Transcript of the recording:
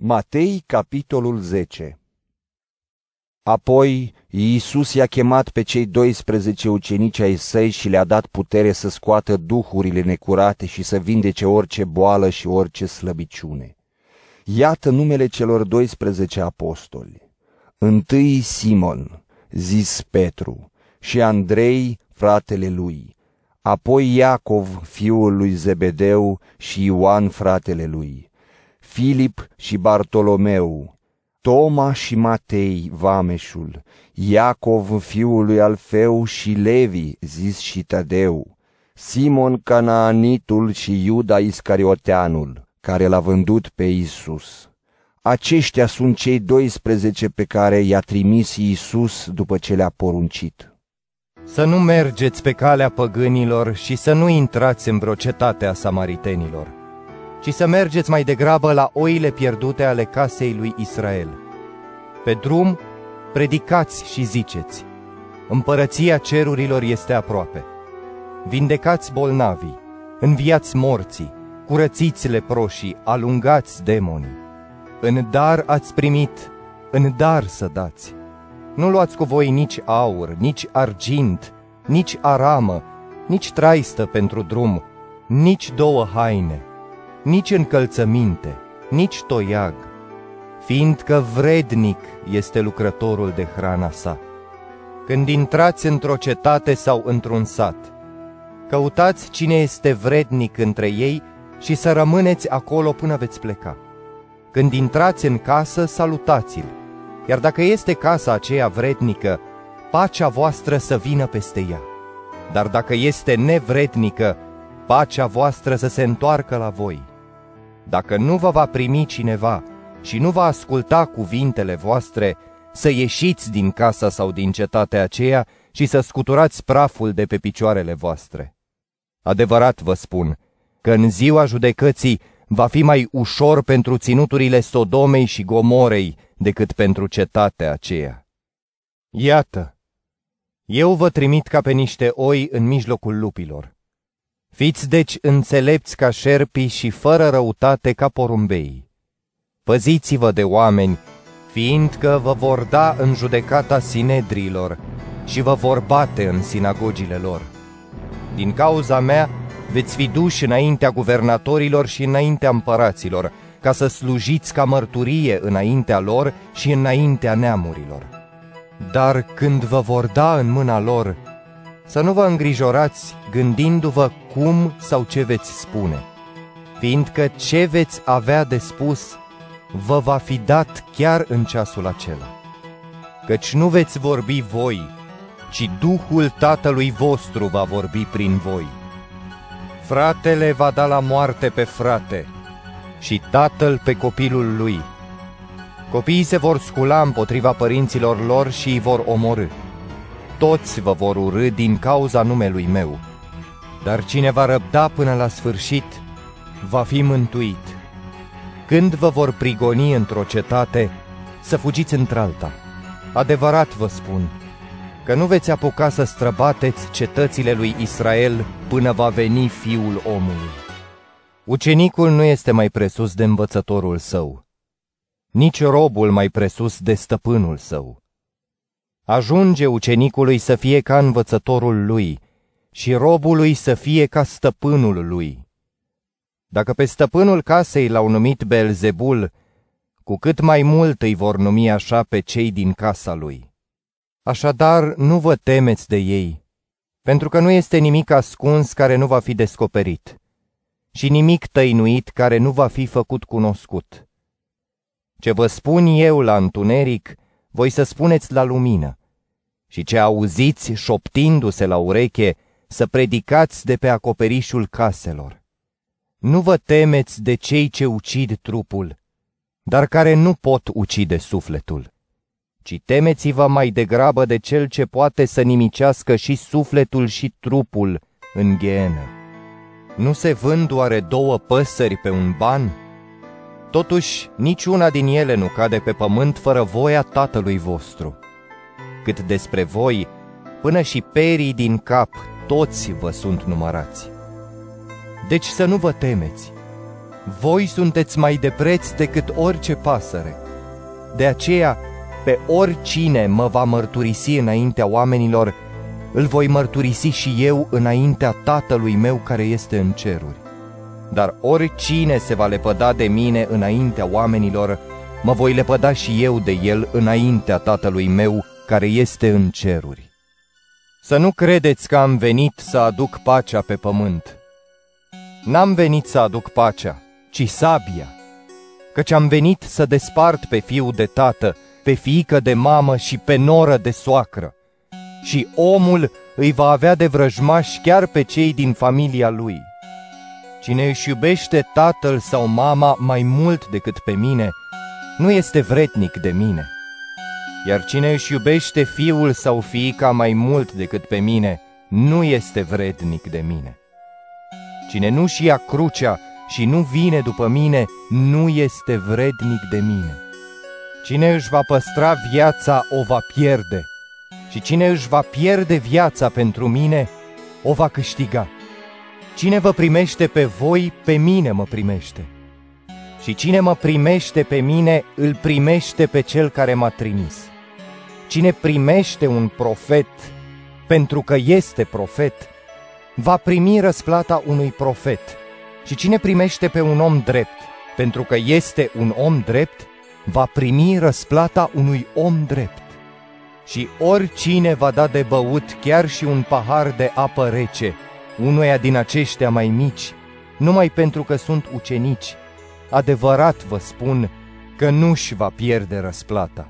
Matei, capitolul 10 Apoi Iisus i-a chemat pe cei 12 ucenici ai săi și le-a dat putere să scoată duhurile necurate și să vindece orice boală și orice slăbiciune. Iată numele celor 12 apostoli. Întâi Simon, zis Petru, și Andrei, fratele lui, apoi Iacov, fiul lui Zebedeu, și Ioan, fratele lui, Filip și Bartolomeu, Toma și Matei, vameșul, Iacov, fiul lui Alfeu și Levi, zis și Tadeu, Simon Canaanitul și Iuda Iscarioteanul, care l-a vândut pe Isus. Aceștia sunt cei 12 pe care i-a trimis Isus după ce le-a poruncit. Să nu mergeți pe calea păgânilor și să nu intrați în vreo cetate a samaritenilor ci să mergeți mai degrabă la oile pierdute ale casei lui Israel. Pe drum, predicați și ziceți, împărăția cerurilor este aproape. Vindecați bolnavii, înviați morții, curățiți leproșii, alungați demonii. În dar ați primit, în dar să dați. Nu luați cu voi nici aur, nici argint, nici aramă, nici traistă pentru drum, nici două haine, nici încălțăminte, nici toiag, fiindcă vrednic este lucrătorul de hrana sa. Când intrați într-o cetate sau într-un sat, căutați cine este vrednic între ei și să rămâneți acolo până veți pleca. Când intrați în casă, salutați-l, iar dacă este casa aceea vrednică, pacea voastră să vină peste ea. Dar dacă este nevrednică, pacea voastră să se întoarcă la voi. Dacă nu vă va primi cineva și nu va asculta cuvintele voastre, să ieșiți din casa sau din cetatea aceea și să scuturați praful de pe picioarele voastre. Adevărat vă spun că în ziua judecății va fi mai ușor pentru ținuturile Sodomei și Gomorei decât pentru cetatea aceea. Iată, eu vă trimit ca pe niște oi în mijlocul lupilor. Fiți deci înțelepți ca șerpii și fără răutate ca porumbei. Păziți-vă de oameni, fiindcă vă vor da în judecata sinedrilor și vă vor bate în sinagogile lor. Din cauza mea veți fi duși înaintea guvernatorilor și înaintea împăraților, ca să slujiți ca mărturie înaintea lor și înaintea neamurilor. Dar când vă vor da în mâna lor, să nu vă îngrijorați gândindu-vă cum sau ce veți spune, fiindcă ce veți avea de spus vă va fi dat chiar în ceasul acela. Căci nu veți vorbi voi, ci Duhul Tatălui vostru va vorbi prin voi. Fratele va da la moarte pe frate și tatăl pe copilul lui. Copiii se vor scula împotriva părinților lor și îi vor omorâ toți vă vor urâ din cauza numelui meu. Dar cine va răbda până la sfârșit, va fi mântuit. Când vă vor prigoni într-o cetate, să fugiți într-alta. Adevărat vă spun, că nu veți apuca să străbateți cetățile lui Israel până va veni Fiul omului. Ucenicul nu este mai presus de învățătorul său, nici robul mai presus de stăpânul său. Ajunge ucenicului să fie ca învățătorul lui și robului să fie ca stăpânul lui. Dacă pe stăpânul casei l-au numit Belzebul, cu cât mai mult îi vor numi așa pe cei din casa lui. Așadar, nu vă temeți de ei, pentru că nu este nimic ascuns care nu va fi descoperit și nimic tăinuit care nu va fi făcut cunoscut. Ce vă spun eu la întuneric, voi să spuneți la lumină și ce auziți șoptindu-se la ureche, să predicați de pe acoperișul caselor. Nu vă temeți de cei ce ucid trupul, dar care nu pot ucide sufletul, ci temeți-vă mai degrabă de cel ce poate să nimicească și sufletul și trupul în ghenă. Nu se vând oare două păsări pe un ban? Totuși, niciuna din ele nu cade pe pământ fără voia tatălui vostru cât despre voi, până și perii din cap, toți vă sunt numărați. Deci să nu vă temeți, voi sunteți mai de preț decât orice pasăre. De aceea, pe oricine mă va mărturisi înaintea oamenilor, îl voi mărturisi și eu înaintea Tatălui meu care este în ceruri. Dar oricine se va lepăda de mine înaintea oamenilor, mă voi lepăda și eu de el înaintea Tatălui meu care este în ceruri. Să nu credeți că am venit să aduc pacea pe pământ. N-am venit să aduc pacea, ci sabia, căci am venit să despart pe fiul de tată, pe fiică de mamă și pe noră de soacră. Și omul îi va avea de vrăjmași chiar pe cei din familia lui. Cine își iubește tatăl sau mama mai mult decât pe mine, nu este vretnic de mine. Iar cine își iubește fiul sau fiica mai mult decât pe mine, nu este vrednic de mine. Cine nu-și ia crucea și nu vine după mine, nu este vrednic de mine. Cine își va păstra viața, o va pierde, și cine își va pierde viața pentru mine, o va câștiga. Cine vă primește pe voi, pe mine mă primește. Și cine mă primește pe mine, îl primește pe cel care m-a trimis. Cine primește un profet, pentru că este profet, va primi răsplata unui profet. Și cine primește pe un om drept, pentru că este un om drept, va primi răsplata unui om drept. Și oricine va da de băut chiar și un pahar de apă rece, unuia din aceștia mai mici, numai pentru că sunt ucenici, adevărat vă spun că nu-și va pierde răsplata.